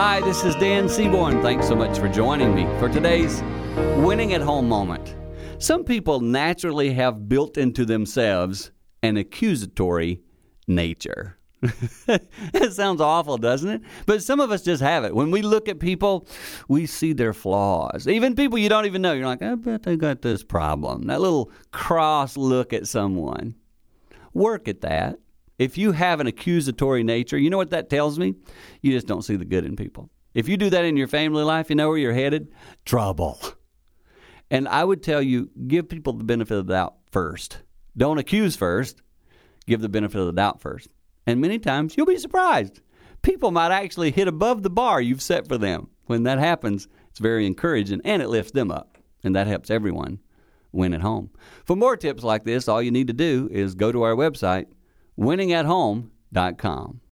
Hi, this is Dan Seaborn. Thanks so much for joining me for today's winning at home moment. Some people naturally have built into themselves an accusatory nature. it sounds awful, doesn't it? But some of us just have it. When we look at people, we see their flaws. Even people you don't even know, you're like, I bet they got this problem. That little cross look at someone. Work at that. If you have an accusatory nature, you know what that tells me? You just don't see the good in people. If you do that in your family life, you know where you're headed? Trouble. And I would tell you, give people the benefit of the doubt first. Don't accuse first. Give the benefit of the doubt first. And many times you'll be surprised. People might actually hit above the bar you've set for them. When that happens, it's very encouraging and it lifts them up. And that helps everyone win at home. For more tips like this, all you need to do is go to our website, winningathome.com.